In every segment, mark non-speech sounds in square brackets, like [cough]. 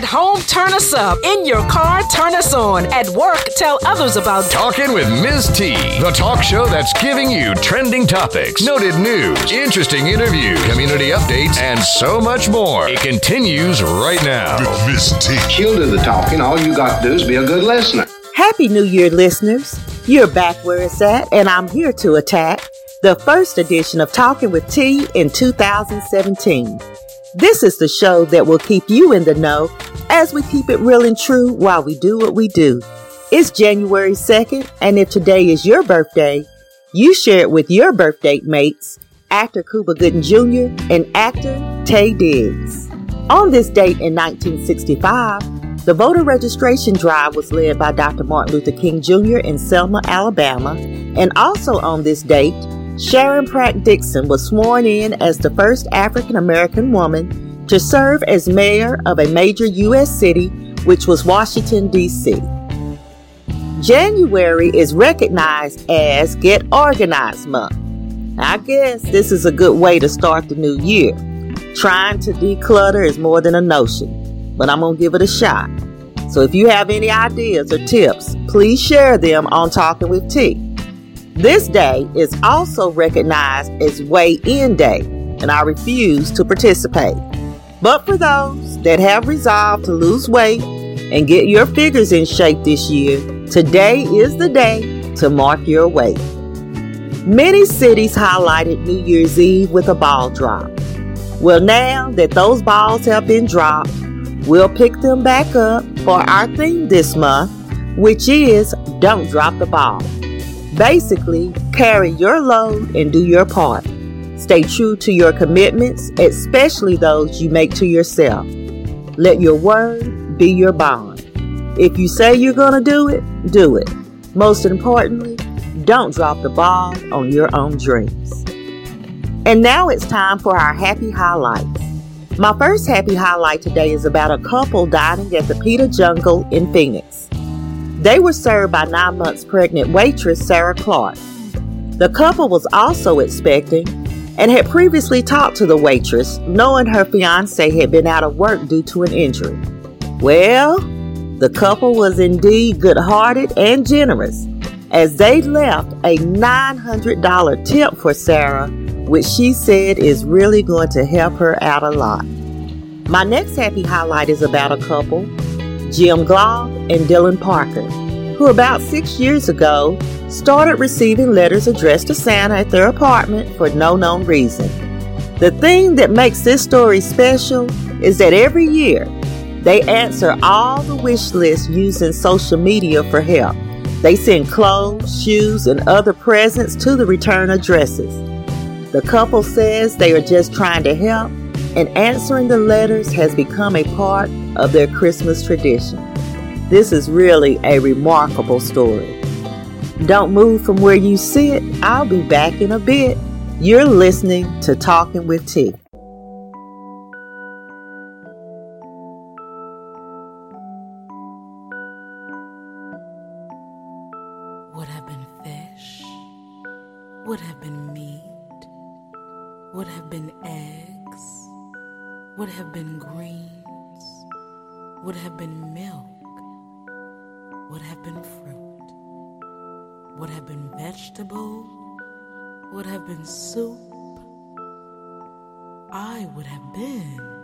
At home, turn us up. In your car, turn us on. At work, tell others about Talking with Ms. T, the talk show that's giving you trending topics, noted news, interesting interviews, community updates, and so much more. It continues right now. Ms. T. She'll do the talking. All you got to do is be a good listener. Happy New Year, listeners. You're back where it's at, and I'm here to attack the first edition of Talking with T in 2017. This is the show that will keep you in the know as we keep it real and true while we do what we do. It's January 2nd, and if today is your birthday, you share it with your birthday mates, actor Cuba Gooding Jr. and actor Taye Diggs. On this date in 1965, the voter registration drive was led by Dr. Martin Luther King Jr. in Selma, Alabama, and also on this date, Sharon Pratt Dixon was sworn in as the first African American woman to serve as mayor of a major U.S. city, which was Washington, D.C. January is recognized as Get Organized Month. I guess this is a good way to start the new year. Trying to declutter is more than a notion, but I'm going to give it a shot. So if you have any ideas or tips, please share them on Talking with T. This day is also recognized as Weigh In Day, and I refuse to participate. But for those that have resolved to lose weight and get your figures in shape this year, today is the day to mark your weight. Many cities highlighted New Year's Eve with a ball drop. Well, now that those balls have been dropped, we'll pick them back up for our theme this month, which is Don't Drop the Ball. Basically, carry your load and do your part. Stay true to your commitments, especially those you make to yourself. Let your word be your bond. If you say you're going to do it, do it. Most importantly, don't drop the ball on your own dreams. And now it's time for our happy highlights. My first happy highlight today is about a couple dining at the Pita Jungle in Phoenix. They were served by nine months pregnant waitress Sarah Clark. The couple was also expecting and had previously talked to the waitress, knowing her fiance had been out of work due to an injury. Well, the couple was indeed good hearted and generous as they left a $900 tip for Sarah, which she said is really going to help her out a lot. My next happy highlight is about a couple, Jim Glaub and Dylan Parker, who about six years ago started receiving letters addressed to Santa at their apartment for no known reason. The thing that makes this story special is that every year they answer all the wish lists using social media for help. They send clothes, shoes, and other presents to the return addresses. The couple says they are just trying to help, and answering the letters has become a part of their Christmas tradition. This is really a remarkable story. Don't move from where you sit. I'll be back in a bit. You're listening to Talking with T. Would have been fish, would have been meat, would have been eggs, would have been greens, would have been milk, would have been fruit, would have been vegetable, would have been soup. I would have been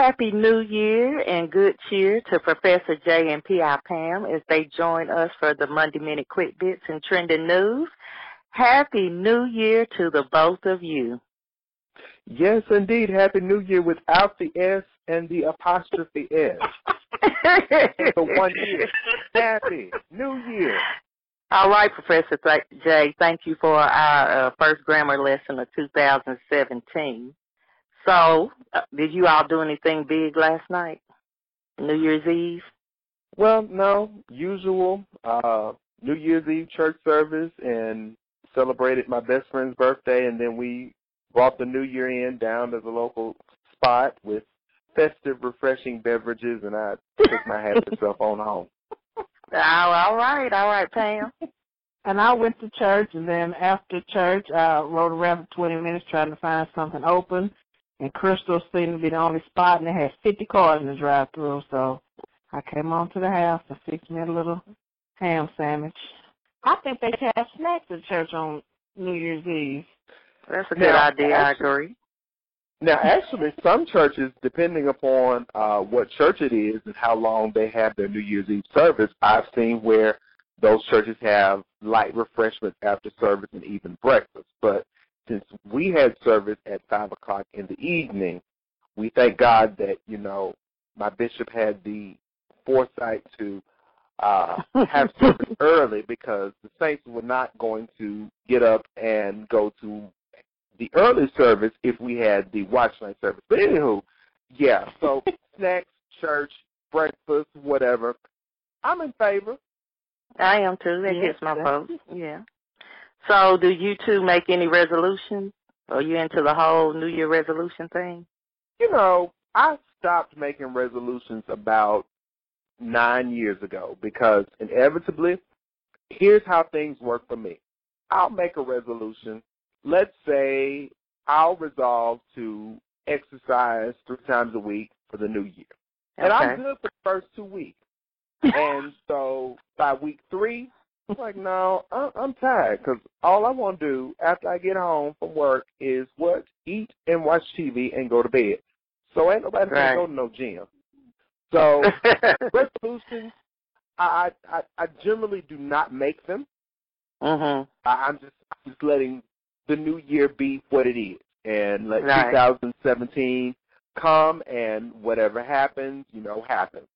happy New Year and good cheer to Professor J and P.I. Pam as they join us for the Monday Minute Quick Bits and Trending News. Happy New Year to the both of you. Yes, indeed. Happy New Year without the S and the apostrophe S. [laughs] For one year. Happy New Year. All right, Professor Th- J, thank you for our uh, first grammar lesson of 2017. So, uh, did you all do anything big last night? New Year's Eve? Well, no, usual. Uh, New Year's Eve church service and celebrated my best friend's birthday, and then we brought the New Year in down to the local spot with festive, refreshing beverages, and I took my happy [laughs] self on home. Oh, all right, all right, Pam. And I went to church, and then after church, I rode around for 20 minutes trying to find something open. And Krystal seemed to be the only spot, and they had 50 cars in the drive-through. So I came on to the house and fixed me a little ham sandwich. I think they should have snacks at church on New Year's Eve. That's a good Now, idea. I agree. Now, actually, some churches, depending upon uh, what church it is and how long they have their New Year's Eve service, I've seen where those churches have light refreshments after service and even breakfast. But since we had service at five o'clock in the evening, we thank God that you know my bishop had the foresight to uh, [laughs] have service early because the saints were not going to get up and go to the early service if we had the watch night service. But anywho, yeah, so [laughs] snacks, church, breakfast, whatever. I'm in favor. I am too. That Yes, gets my that's [laughs] vote. Yeah. So, do you two make any resolutions? Are you into the whole New Year resolution thing? You know, I stopped making resolutions about nine years ago because inevitably, here's how things work for me. I'll make a resolution. Let's say I'll resolve to exercise three times a week for the new year. And I'm Okay. good for the first two weeks. [laughs] and so by week three, I'm like, no, I- I'm tired because all I want to do after I get home from work is what? Eat and watch TV and go to bed. So ain't nobody Right. gonna go to no gym. So [laughs] resolutions, I, I I generally do not make them. mhm. I, I'm just I'm just letting the new year be what it is, and let Right. 2017 come, and whatever happens, you know, happens,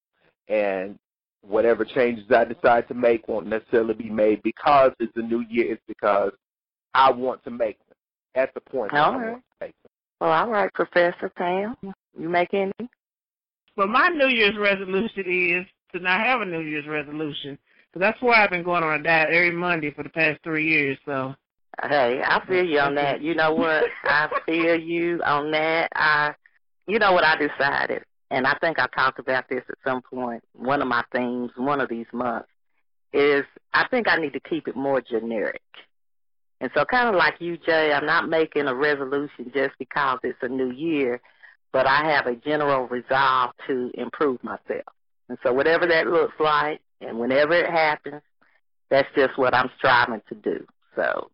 and whatever changes I decide to make won't necessarily be made because it's a new year. It's because I want to make them at the point that All I want to make them. Well, all right, Professor Pam. You make any? But my New Year's resolution is to not have a New Year's resolution. 'Cause that's why I've been going on a diet every Monday for the past three years. So Hey, I feel you on that. You know what? I feel you on that. I, you know what I decided, and I think I talked about this at some point. One of my themes, one of these months, is I think I need to keep it more generic. And so, kind of like you, Jay, I'm not making a resolution just because it's a new year, but I have a general resolve to improve myself. And so, whatever that looks like, and whenever it happens, that's just what I'm striving to do. So,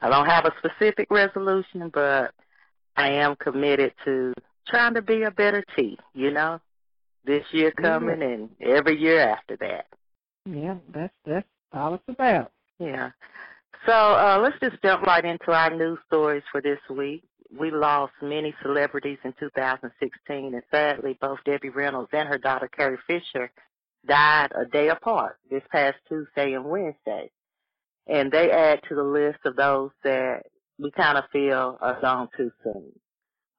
I don't have a specific resolution, but I am committed to trying to be a better T, you know, this year coming and every year after that. yeah, that's that's all it's about. Yeah. So uh, let's just jump right into our news stories for this week. we lost many celebrities in 2016, and sadly, both Debbie Reynolds and her daughter Carrie Fisher died a day apart this past Tuesday and Wednesday. And they add to the list of those that we kind of feel are gone too soon.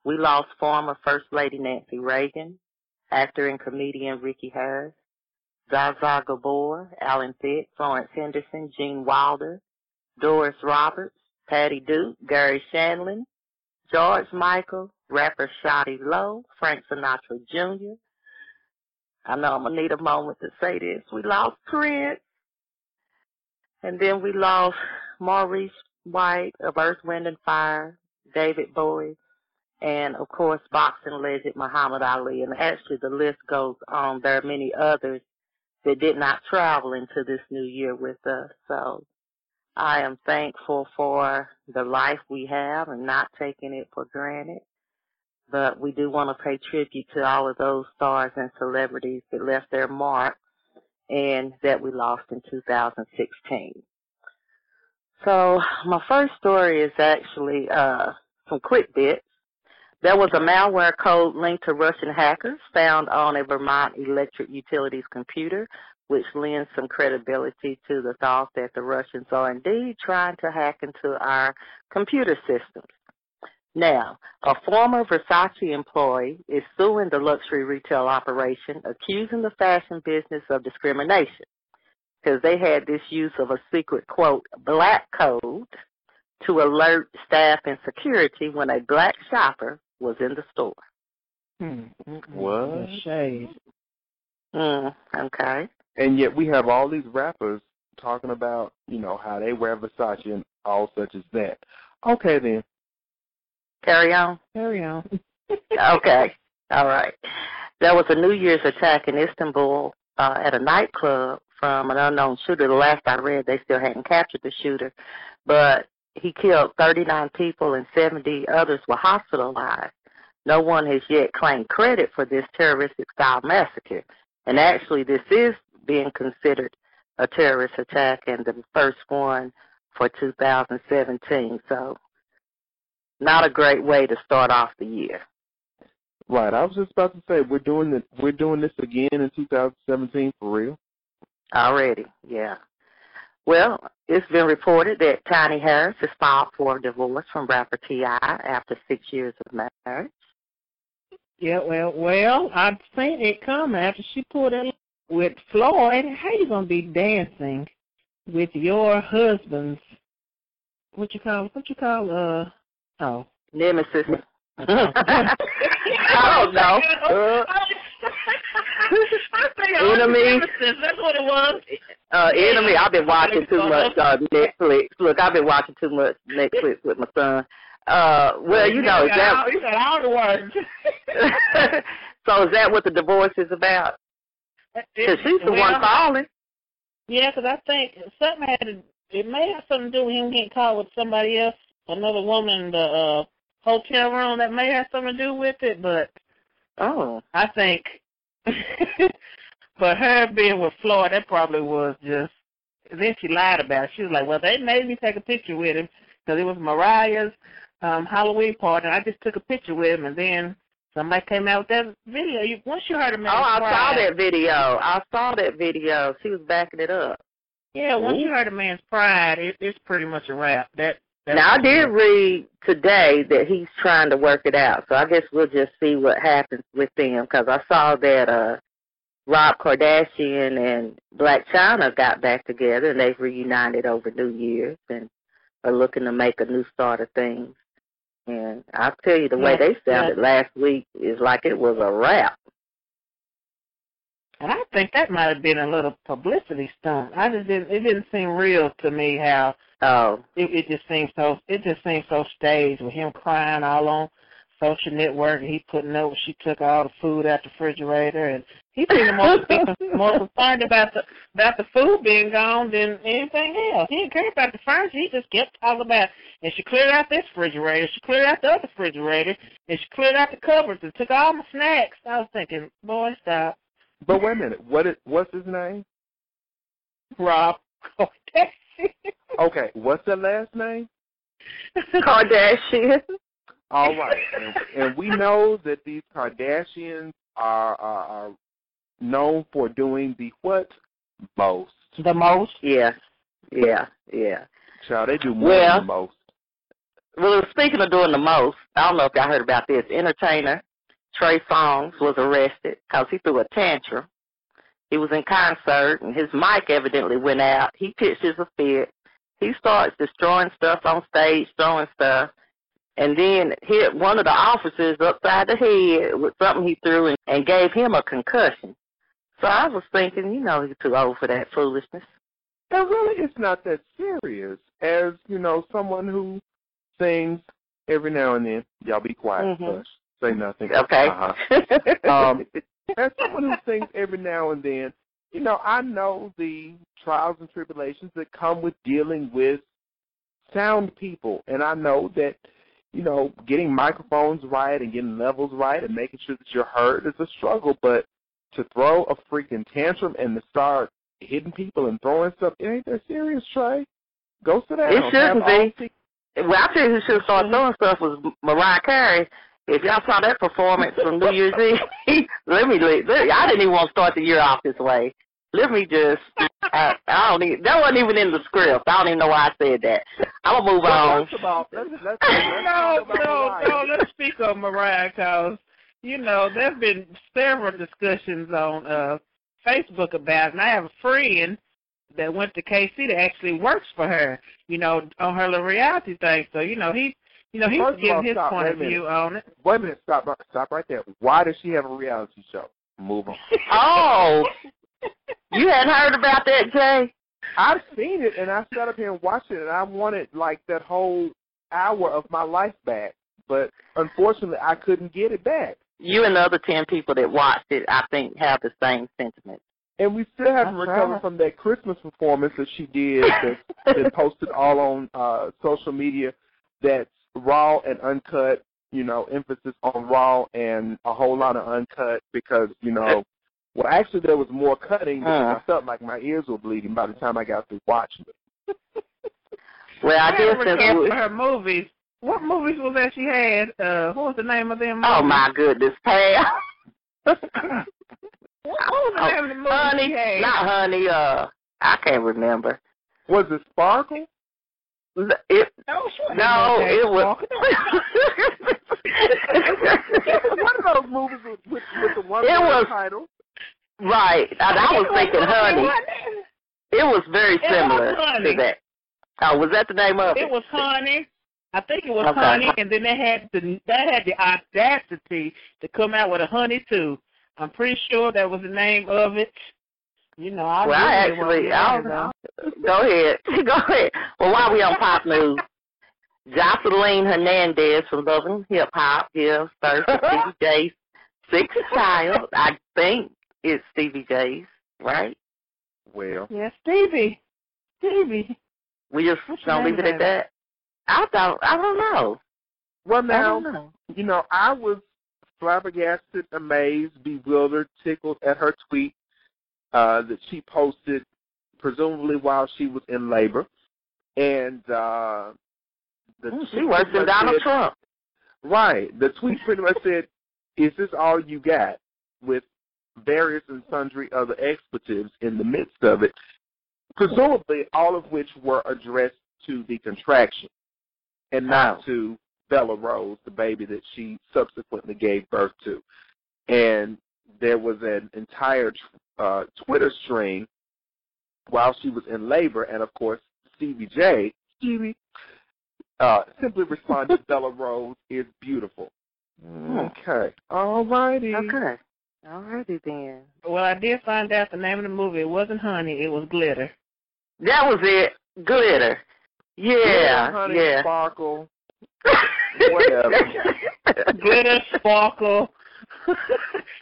We lost former First Lady Nancy Reagan, actor and comedian Ricky Harris, Zsa Gabor, Alan Thicke, Florence Henderson, Gene Wilder, Doris Roberts, Patty Duke, Garry Shandling, George Michael, rapper Shawty Lo, Frank Sinatra Jr. I know I'm gonna need a moment to say this. We lost Prince, and then we lost Maurice White of Earth, Wind and Fire, David Bowie, and of course boxing legend Muhammad Ali. And actually, the list goes on. There are many others that did not travel into this new year with us. So I am thankful for the life we have and not taking it for granted. But we do want to pay tribute to all of those stars and celebrities that left their mark and that we lost in 2016. So my first story is actually uh, some quick bits. There was a malware code linked to Russian hackers found on a Vermont Electric Utilities computer, which lends some credibility to the thought that the Russians are indeed trying to hack into our computer systems. Now, a former Versace employee is suing the luxury retail operation, accusing the fashion business of discrimination because they had this use of a secret, quote, black code to alert staff and security when a black shopper was in the store. Mm-hmm. What? Shade. Mm, okay. And yet we have all these rappers talking about, you know, how they wear Versace and all such as that. Okay then. Carry on. Carry on. [laughs] okay. All right. There was a New Year's attack in Istanbul uh, at a nightclub from an unknown shooter. The last I read, they still hadn't captured the shooter, but he killed 39 people and 70 others were hospitalized. No one has yet claimed credit for this terroristic style massacre. And actually, this is being considered a terrorist attack and the first one for 2017. So, not a great way to start off the year. Right. I was just about to say we're doing it. We're doing this again in 2017 for real. Already, yeah. Well, it's been reported that Tiny Harris has filed for divorce from rapper T.I. after six years of marriage. Yeah, well, well, I've seen it come after she pulled it with Floyd. How you gonna be dancing with your husband's what you call what you call uh oh Nemesis. [laughs] I don't know. Uh, [laughs] Enemy. That's what it was. Uh, enemy. I've been watching too much uh, Netflix. Look, I've been watching too much Netflix with my son. Uh, well, you know, is that You got all the words. so is that what the divorce is about? Because she's the one Well, calling. Yeah, 'cause I think something had to, it may have something to do with him getting caught with somebody else, another woman in the uh, hotel room. That may have something to do with it, but Oh, I think, [laughs] but her being with Floyd, that probably was just. Then she lied about it. She was like, "Well, they made me take a picture with him because it was Mariah's um Halloween party, and I just took a picture with him, and then." Somebody came out with that video. You, once you heard a man Oh I cry, saw that video. I saw that video. She was backing it up. Yeah, once you heard a man's pride, it, it's pretty much a wrap. That Now I did read today that he's trying to work it out, so I guess we'll just see what happens with them. Because I saw that uh Rob Kardashian and Blac Chyna got back together and they've reunited over New Year's and are looking to make a new start of things. And I'll tell you, the way they sounded last week is like it was a wrap. And I think that might have been a little publicity stunt. I just didn't. It didn't seem real to me how Oh, it, it just seemed so. It just seemed so staged with him crying all on social network and he putting up. She took all the food out the refrigerator and he seemed more [laughs] more concerned about the about the food being gone than anything else. He didn't care about the furniture. He just kept talking about. And she cleared out this refrigerator. She cleared out the other refrigerator. And she cleared out the cupboards and took all my snacks. I was thinking, boy, stop. But wait a minute. What is what's his name? Rob Kardashian. Okay. What's the last name? Kardashian. All right, and, and we know that these Kardashians are, are are known for doing the what most. The most. Yeah, yeah, yeah. Child, they do more Well- than the most. Well, speaking of doing the most, I don't know if y'all heard about this. Entertainer Trey Songz was arrested because he threw a tantrum. He was in concert and his mic evidently went out. He pitches a fit. He starts destroying stuff on stage, throwing stuff, and then hit one of the officers upside the head with something he threw and, and gave him a concussion. So I was thinking, you know, he's too old for that foolishness. And really, it's not that serious. As you know, someone who sings every now and then. Y'all be quiet. Mhm. Hush. Say nothing. Okay. Uh-huh. [laughs] Um, as someone who sings every now and then, you know, I know the trials and tribulations that come with dealing with sound people, and I know that, you know, getting microphones right and getting levels right and making sure that you're heard is a struggle. But to throw a freaking tantrum and to start hitting people and throwing stuff, it ain't that serious, Trey. Go sit down. It shouldn't Have be. Well, I tell you who should start throwing stuff was Mariah Carey. If y'all saw that performance from New Year's Eve, [laughs] let me. Let, I didn't even want to start the year off this way. Let me just. I, I don't even. That wasn't even in the script. I don't even know why I said that. I'm gonna move Well, on. let's about, let's, let's, let's [laughs] no, no, no. Let's speak of Mariah because you know there've been several discussions on uh Facebook about it, and I have a friend that went to KC that actually works for her. You know, on her little reality thing. So you know he, you know he's First of all, giving his stop. point of view on it. Wait a minute, stop, stop right there. Why does she have a reality show? Move on. [laughs] Oh, you hadn't heard about that, Jay? I've seen it, and I sat up here and watched it, and I wanted like that whole hour of my life back. But unfortunately, I couldn't get it back. You and the other ten people that watched it, I think, have the same sentiment. And we still haven't That's recovered from that Christmas performance that she did that's [laughs] been posted all on uh social media that's raw and uncut, you know, emphasis on raw and a whole lot of uncut because, you know, well actually there was more cutting because Uh. I felt like my ears were bleeding by the time I got through watching [laughs] it. Well, I I guess never since cared we, for her movies. What movies was that she had? Uh, what was the name of them? oh my goodness, Pam. [laughs] What, what was the name of the movie honey, she had? not honey. Uh, I can't remember. Was it Sparkle? It, No, she wasn't no, in [laughs] it was. one of those movies with, with, with the one It was- title. Right, and I was thinking honey. It was very similar Honey. to that. Oh, was that the name of it? It was Honey. I think it was Okay. Honey, and then they had the that had the audacity to come out with a Honey too. I'm pretty sure that was the name of it. You know, I Well, I actually, I don't know. [laughs] Go ahead. [laughs] Go ahead. Well, while we on pop news, Joseline Hernandez from Love and Hip Hop gives birth to J's sixth child. I think it's Stevie J's, right? Well, Yes, Yeah, Stevie. Stevie. We just What's don't leave it at that. I don't. I don't know. well now, know. you know, I was flabbergasted, amazed, bewildered, tickled at her tweet uh, that she posted, presumably while she was in labor. And uh, the Mm, She tweet works in Donald said- Trump. Right. The tweet pretty much said, "Is this all you got?" with various and sundry other expletives in the midst of it, presumably all of which were addressed to the contraction and not to Bella Rose, the baby that she subsequently gave birth to. And there was an entire uh, Twitter stream while she was in labor, and of course Stevie J, Stevie, uh, simply responded, "Bella Rose is beautiful." Okay, all righty. Okay. All righty then. Well, I did find out the name of the movie. It wasn't Honey. It was Glitter. That was it. Glitter. Yeah. honey, yeah. sparkle. Whatever. [laughs] Glitter, sparkle. [laughs]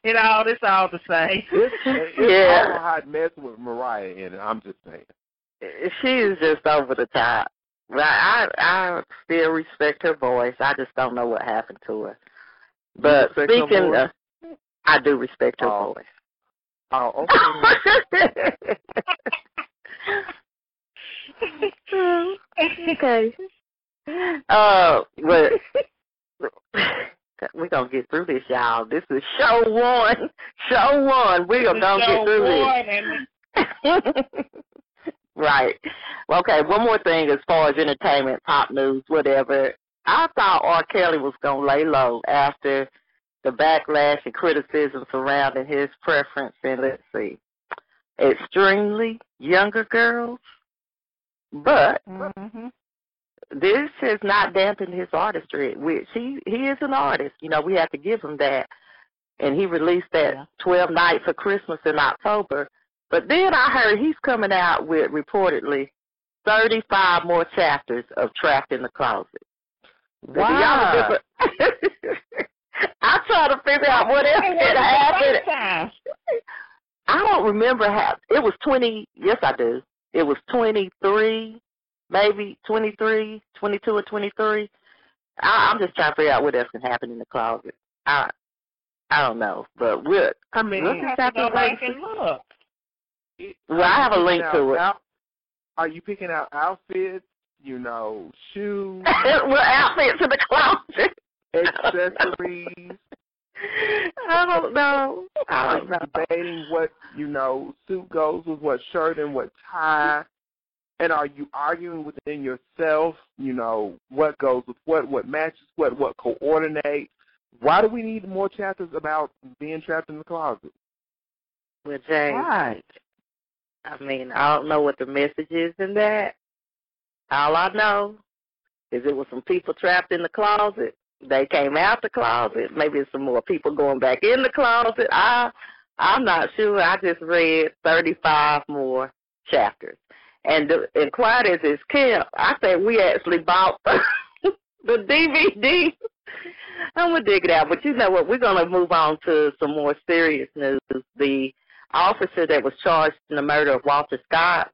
you know, it's all the same. It's, it's Yeah. all a hot mess with Mariah in it. I'm just saying. She's just over the top. But I I still respect her voice. I just don't know what happened to her. But speaking of, I do respect her Oh. voice. Oh, okay. okay. Uh, but We're gonna get through this, y'all. This is show one. Show one. We are gonna get through this. [laughs] right. Okay, one more thing as far as entertainment, pop news, whatever. I thought R. Kelly was gonna lay low after the backlash and criticism surrounding his preference in let's see. Extremely younger girls. But Mm-hmm. this has not dampened his artistry, which he he is an artist. You know, we have to give him that. And he released that Yeah. Twelve Nights of Christmas in October. But then I heard he's coming out with reportedly thirty five more chapters of Trapped in the Closet. So do y'all remember- [laughs] [laughs] I try to figure out what else could happen. Time. [laughs] I don't remember how it was twenty yes I do. It was twenty three, maybe twenty three, twenty two or twenty three. I'm just trying to figure out what else can happen in the closet. I I don't know. But we're I mean, Look You at have to that go back and look. well I have a link to it. Out, are you picking out outfits? You know, shoes, [laughs] well outfits in the closet. Accessories. [laughs] I don't know. I Are don't know. debating what you know suit goes with what shirt and what tie? And are you arguing within yourself? You know what goes with what, what matches what, what coordinates? Why do we need more chapters about being trapped in the closet? Well James, Right. I mean, I don't know what the message is in that. All I know is it was some people trapped in the closet. They came out the closet. Maybe it's some more people going back in the closet. I I'm not sure. I just read 35 more chapters. And the, and quiet as it's kept, I think we actually bought [laughs] the, the DVD. I'm gonna dig it out, but you know what? We're gonna move on to some more serious news. The officer that was charged in the murder of Walter Scott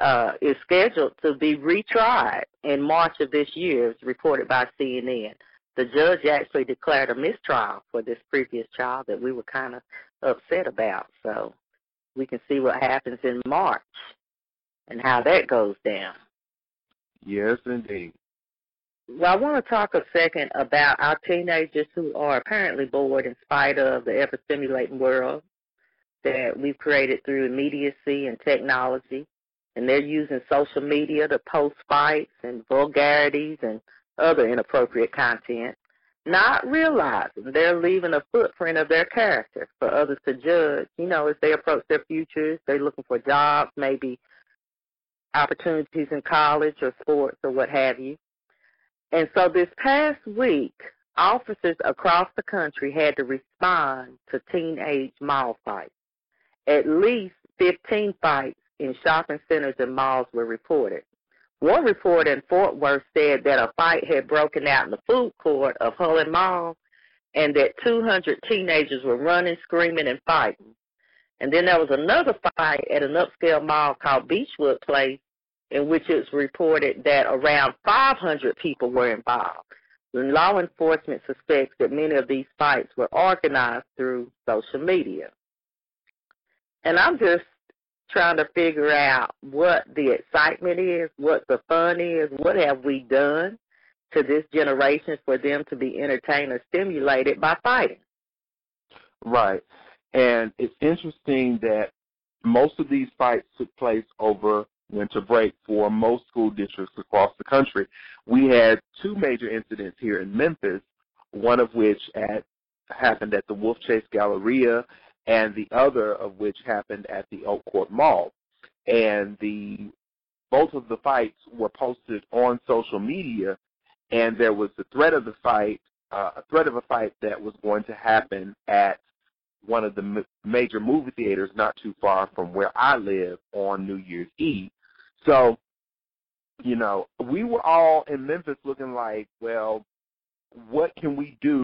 uh, is scheduled to be retried in March of this year, as reported by CNN. The judge actually declared a mistrial for this previous trial that we were kind of upset about. So we can see what happens in March and how that goes down. Yes, indeed. Well, I want to talk a second about our teenagers who are apparently bored in spite of the ever stimulating world that we've created through immediacy and technology. And they're using social media to post fights and vulgarities and other inappropriate content, not realizing they're leaving a footprint of their character for others to judge. You know, as they approach their futures, they're looking for jobs, maybe opportunities in college or sports or what have you. And so this past week, officers across the country had to respond to teenage mall fights. At least 15 fights in shopping centers and malls were reported. One report in Fort Worth said that a fight had broken out in the food court of Hulen Mall and that 200 teenagers were running, screaming, and fighting. And then there was another fight at an upscale mall called Beachwood Place in which it's reported that around 500 people were involved. And law enforcement suspects that many of these fights were organized through social media. And I'm just trying to figure out what the excitement is, what the fun is, what have we done to this generation for them to be entertained or stimulated by fighting. Right. And it's interesting that most of these fights took place over winter break for most school districts across the country. We had two major incidents here in Memphis, one of which at, happened at the Wolfchase Galleria and the other of which happened at the Oak Court Mall. And the both of the fights were posted on social media and there was the threat of the fight, uh, a threat of a fight that was going to happen at one of the m- major movie theaters not too far from where I live on New Year's Eve. So, you know, we were all in Memphis looking like, well, what can we do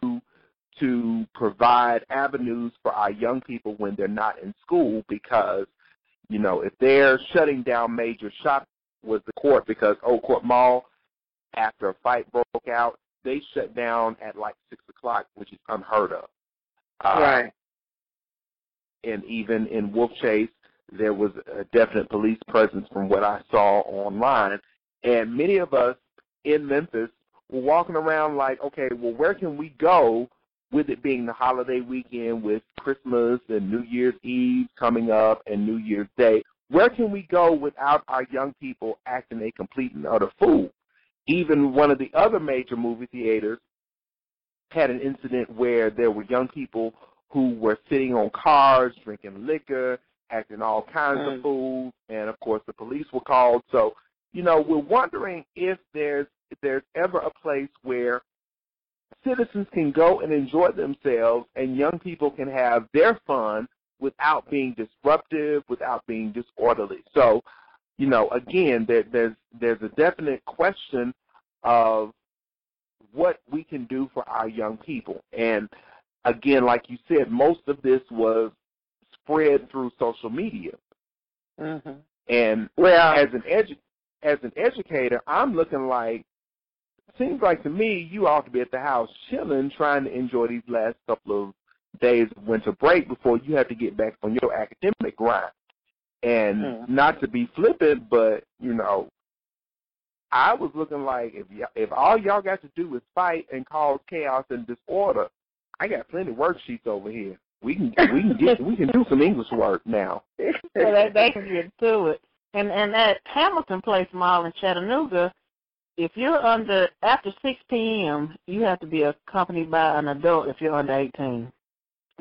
to provide avenues for our young people when they're not in school? Because, you know, if they're shutting down major shops with the court because Oak Court Mall, after a fight broke out, they shut down at like six o'clock, which is unheard of. Uh, right. and even in Wolfchase, there was a definite police presence from what I saw online. And many of us in Memphis were walking around like, okay, well, where can we go with it being the holiday weekend with Christmas and New Year's Eve coming up and New Year's Day? Where can we go without our young people acting a complete and utter fool? Even one of the other major movie theaters had an incident where there were young people who were sitting on cars, drinking liquor, acting all kinds mm. of fools, and of course the police were called. So, you know, we're wondering if there's if there's ever a place where citizens can go and enjoy themselves and young people can have their fun without being disruptive, without being disorderly. So, you know, again, there, there's there's a definite question of what we can do for our young people. And again, like you said, most of this was spread through social media. Mm-hmm. And well, as an edu- as an educator, I'm looking like seems like to me you ought to be at the house chilling, trying to enjoy these last couple of days of winter break before you have to get back on your academic grind. And mm. not to be flippant, but you know, I was looking like if y- if all y'all got to do is fight and cause chaos and disorder, I got plenty of worksheets over here. We can we can get we can do some English work now. so they, they can get to it. And and at Hamilton Place Mall in Chattanooga, if you're under after 6 p.m., you have to be accompanied by an adult if you're under 18.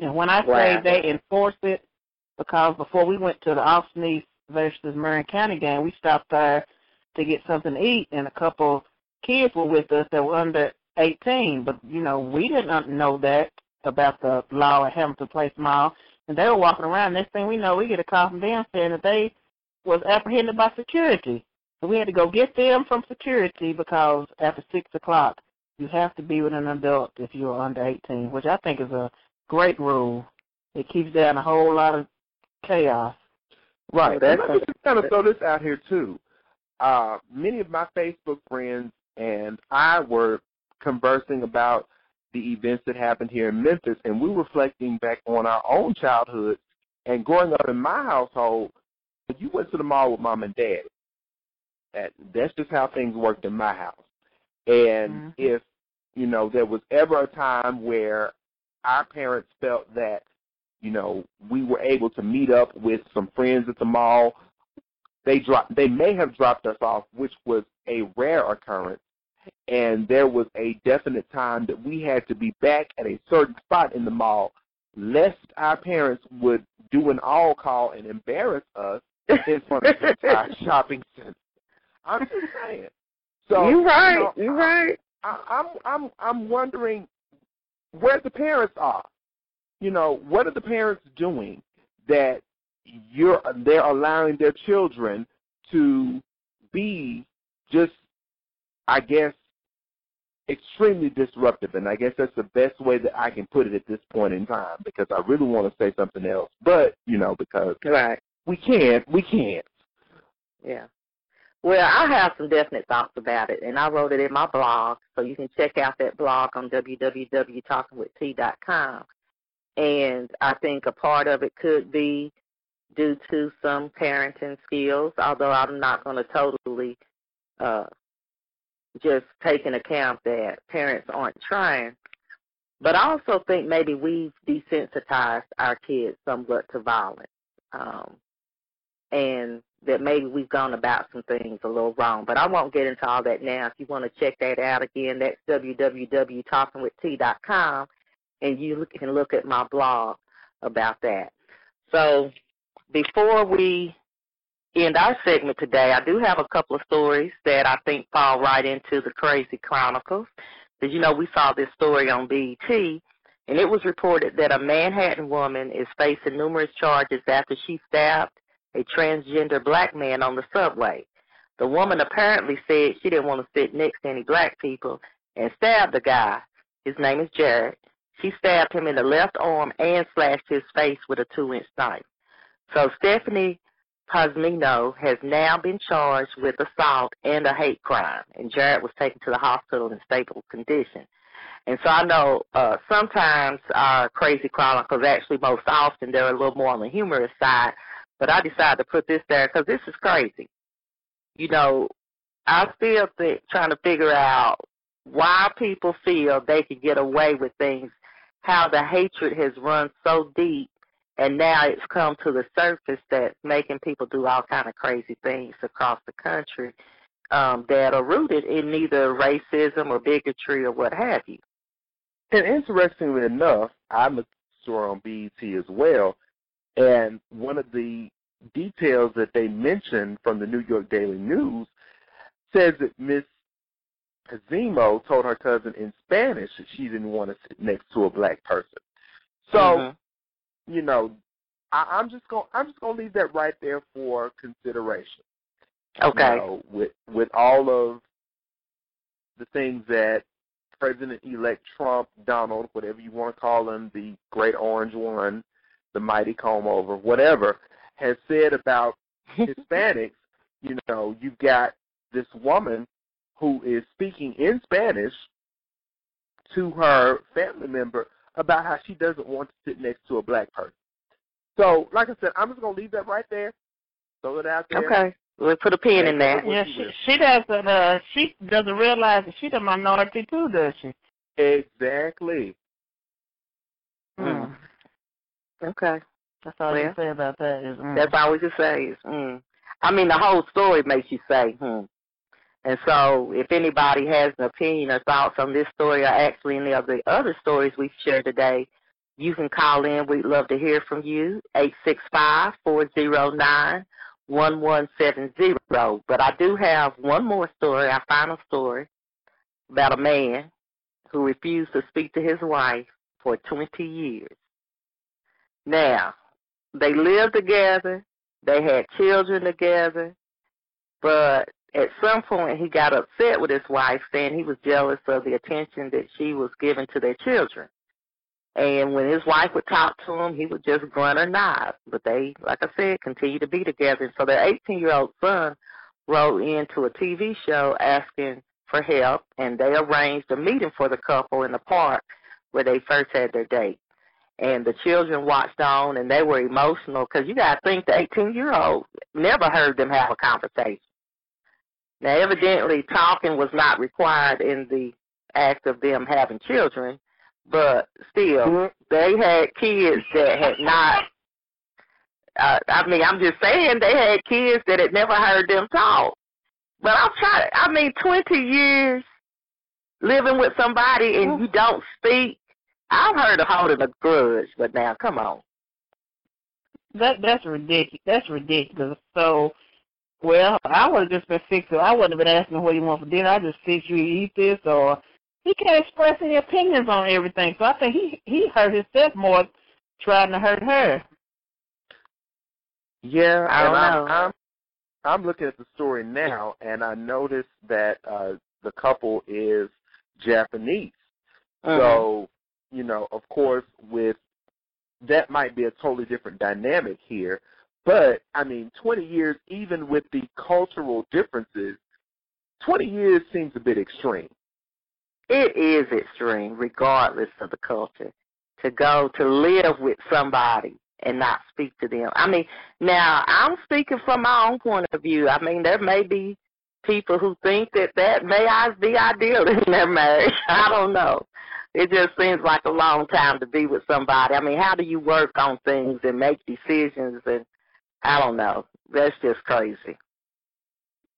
And when I say wow. they enforce it, because before we went to the Austin versus Marion County game, we stopped there to get something to eat, and a couple kids were with us that were under 18. But you know, we didn't know that about the law at Hamilton Place Mall, and they were walking around. Next thing we know, we get a call from them saying that they was apprehended by security. So we had to go get them from security because after six o'clock, you have to be with an adult if you're under 18, which I think is a great rule. It keeps down a whole lot of chaos. Right. Let me just kind of throw this out here too. Uh, many of my Facebook friends and I were conversing about the events that happened here in Memphis, and we were reflecting back on our own childhood and growing up in my household. You went to the mall with mom and dad. That that's just how things worked in my house. And Mhm. if you know there was ever a time where our parents felt that you know we were able to meet up with some friends at the mall, they dropped. They may have dropped us off, which was a rare occurrence. And there was a definite time that we had to be back at a certain spot in the mall, lest our parents would do an all call and embarrass us in front of the [laughs] entire shopping center. I'm just [laughs] saying. So you're right. You know, you're right. I, I'm I'm I'm wondering where the parents are. You know, what are the parents doing that you're they're allowing their children to be just I guess extremely disruptive and I guess that's the best way that I can put it at this point in time because I really want to say something else. But, you know, because Right. we can't we can't. Yeah. Well, I have some definite thoughts about it, and I wrote it in my blog, so you can check out that blog on www.talkingwitht.com. And I think a part of it could be due to some parenting skills, although I'm not going to totally uh, just take into account that parents aren't trying. But I also think maybe we've desensitized our kids somewhat to violence. Um, and that maybe we've gone about some things a little wrong. But I won't get into all that now. If you want to check that out again, that's www.talkingwitht.com, and you can look at my blog about that. So before we end our segment today, I do have a couple of stories that I think fall right into the Crazy Chronicles. Because, you know, we saw this story on BET, and it was reported that a Manhattan woman is facing numerous charges after she stabbed a transgender black man on the subway. The woman apparently said she didn't want to sit next to any black people and stabbed the guy. His name is Jared. She stabbed him in the left arm and slashed his face with a two-inch knife. So Stephanie Pazmino has now been charged with assault and a hate crime, and Jared was taken to the hospital in stable condition. And so I know uh, sometimes our crazy chronicles, actually most often, they're a little more on the humorous side, but I decided to put this there because this is crazy. You know, I still think trying to figure out why people feel they can get away with things, how the hatred has run so deep, and now it's come to the surface that's making people do all kind of crazy things across the country um, that are rooted in neither racism or bigotry or what have you. And interestingly enough, I'm a store on BET as well, and one of the details that they mentioned from the New York Daily News says that Miss Pazmino told her cousin in Spanish that she didn't want to sit next to a black person. So, Mhm. you know, I, I'm just gonna I'm just gonna leave that right there for consideration. Okay. You know, with with all of the things that President-elect Trump, Donald, whatever you want to call him, the great orange one, the mighty comb over, whatever, has said about Hispanics, [laughs] you know, you've got this woman who is speaking in Spanish to her family member about how she doesn't want to sit next to a black person. So, like I said, I'm just gonna leave that right there. Throw it out there. Okay. We'll put a pin in that. Yeah, she she doesn't uh she doesn't realize that she's a minority too, does she? Exactly. Mm. Okay. That's all Well, you say about that is mm. That's all we can say is, mm. I mean, the whole story makes you say, hmm. And so, if anybody has an opinion or thoughts on this story or actually any of the other stories we've shared today, you can call in. We'd love to hear from you. Eight six five four zero nine one one seven zero. But I do have one more story, our final story, about a man who refused to speak to his wife for 20 years. Now, they lived together, they had children together, but at some point he got upset with his wife, saying he was jealous of the attention that she was giving to their children. And when his wife would talk to him, he would just grunt or nod. But they, like I said, continue to be together. And so their 18 year old son wrote into a TV show asking for help, and they arranged a meeting for the couple in the park where they first had their date. And the children watched on, and they were emotional because you got to think the 18 year old never heard them have a conversation. Now, evidently, talking was not required in the act of them having children, but still, they had kids that had not. Uh, I mean, I'm just saying they had kids that had never heard them talk. But I'm trying. I mean, 20 years living with somebody and you don't speak. I've heard of holding a grudge, but now, come on. That that's ridiculous. That's ridiculous. So, well, I would have just been fixed. I wouldn't have been asking what you want for dinner. I just fix you eat this, or he can't express any opinions on everything. So I think he he hurt himself more trying to hurt her. Yeah, I don't and I'm, know. I'm I'm looking at the story now, and I noticed that uh the couple is Japanese. Uh-huh. So, you know, of course, with that might be a totally different dynamic here. But I mean, 20 years, even with the cultural differences, 20 years seems a bit extreme. It is extreme, regardless of the culture, to go to live with somebody and not speak to them. I mean, now I'm speaking from my own point of view. I mean, there may be people who think that that may be ideal [laughs] in their marriage. I don't know. It just seems like a long time to be with somebody. I mean, how do you work on things and make decisions? And I don't know. That's just crazy.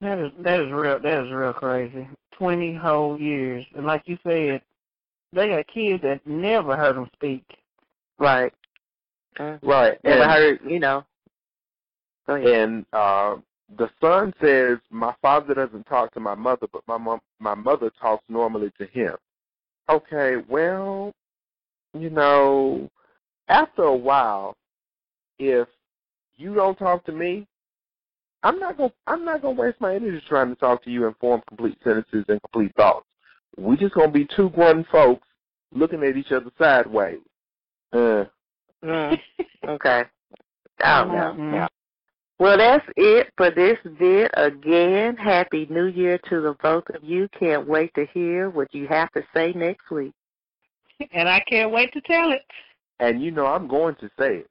That is that is real. That is real crazy. Twenty whole years, and like you said, they got kids that never heard them speak. Right. Uh, Right. Never and, heard, you know. Go ahead. and uh the son says, My father doesn't talk to my mother, but my mom my mother talks normally to him. Okay, well, you know, after a while, if you don't talk to me, I'm not gonna I'm not gonna waste my energy trying to talk to you and form complete sentences and complete thoughts. We just gonna be two grown folks looking at each other sideways. Uh, Mm, [laughs] okay. I don't know. Yeah. Well, that's it for this vid. Again, Happy New Year to the both of you. Can't wait to hear what you have to say next week. And I can't wait to tell it. and you know I'm going to say it.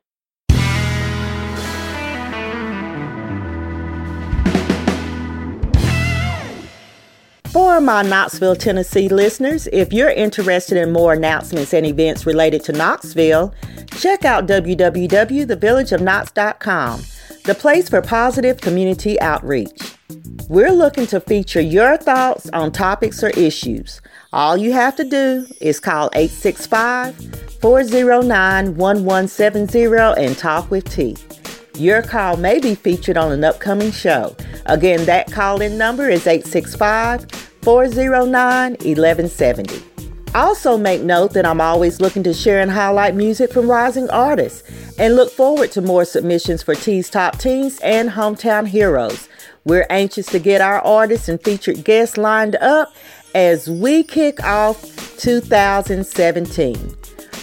For my Knoxville, Tennessee listeners, if you're interested in more announcements and events related to Knoxville, check out www.thevillageofknox.com, the place for positive community outreach. We're looking to feature your thoughts on topics or issues. All you have to do is call 865 409 1170 and talk with T. Your call may be featured on an upcoming show. Again, that call in number is 865 409 1170. Also, make note that I'm always looking to share and highlight music from rising artists and look forward to more submissions for T's Top Teens and Hometown Heroes. We're anxious to get our artists and featured guests lined up as we kick off 2017.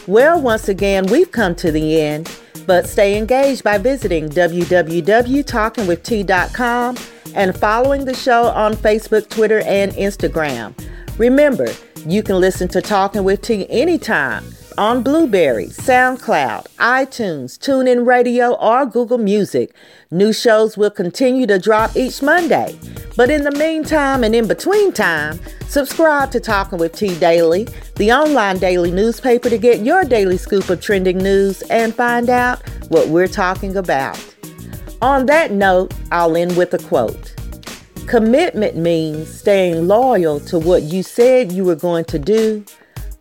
Well, once again, we've come to the end, but stay engaged by visiting www.talkingwitht.com and following the show on Facebook, Twitter, and Instagram. Remember, you can listen to Talking with T anytime on Blubrry, SoundCloud, iTunes, TuneIn Radio, or Google Music. New shows will continue to drop each Monday. But in the meantime and in between time, subscribe to Talking with T Daily, the online daily newspaper to get your daily scoop of trending news and find out what we're talking about. On that note, I'll end with a quote. Commitment means staying loyal to what you said you were going to do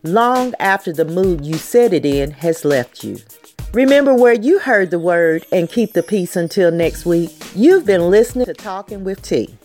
long after the mood you said it in has left you. Remember where you heard the word and keep the peace until next week. You've been listening to Talking with T.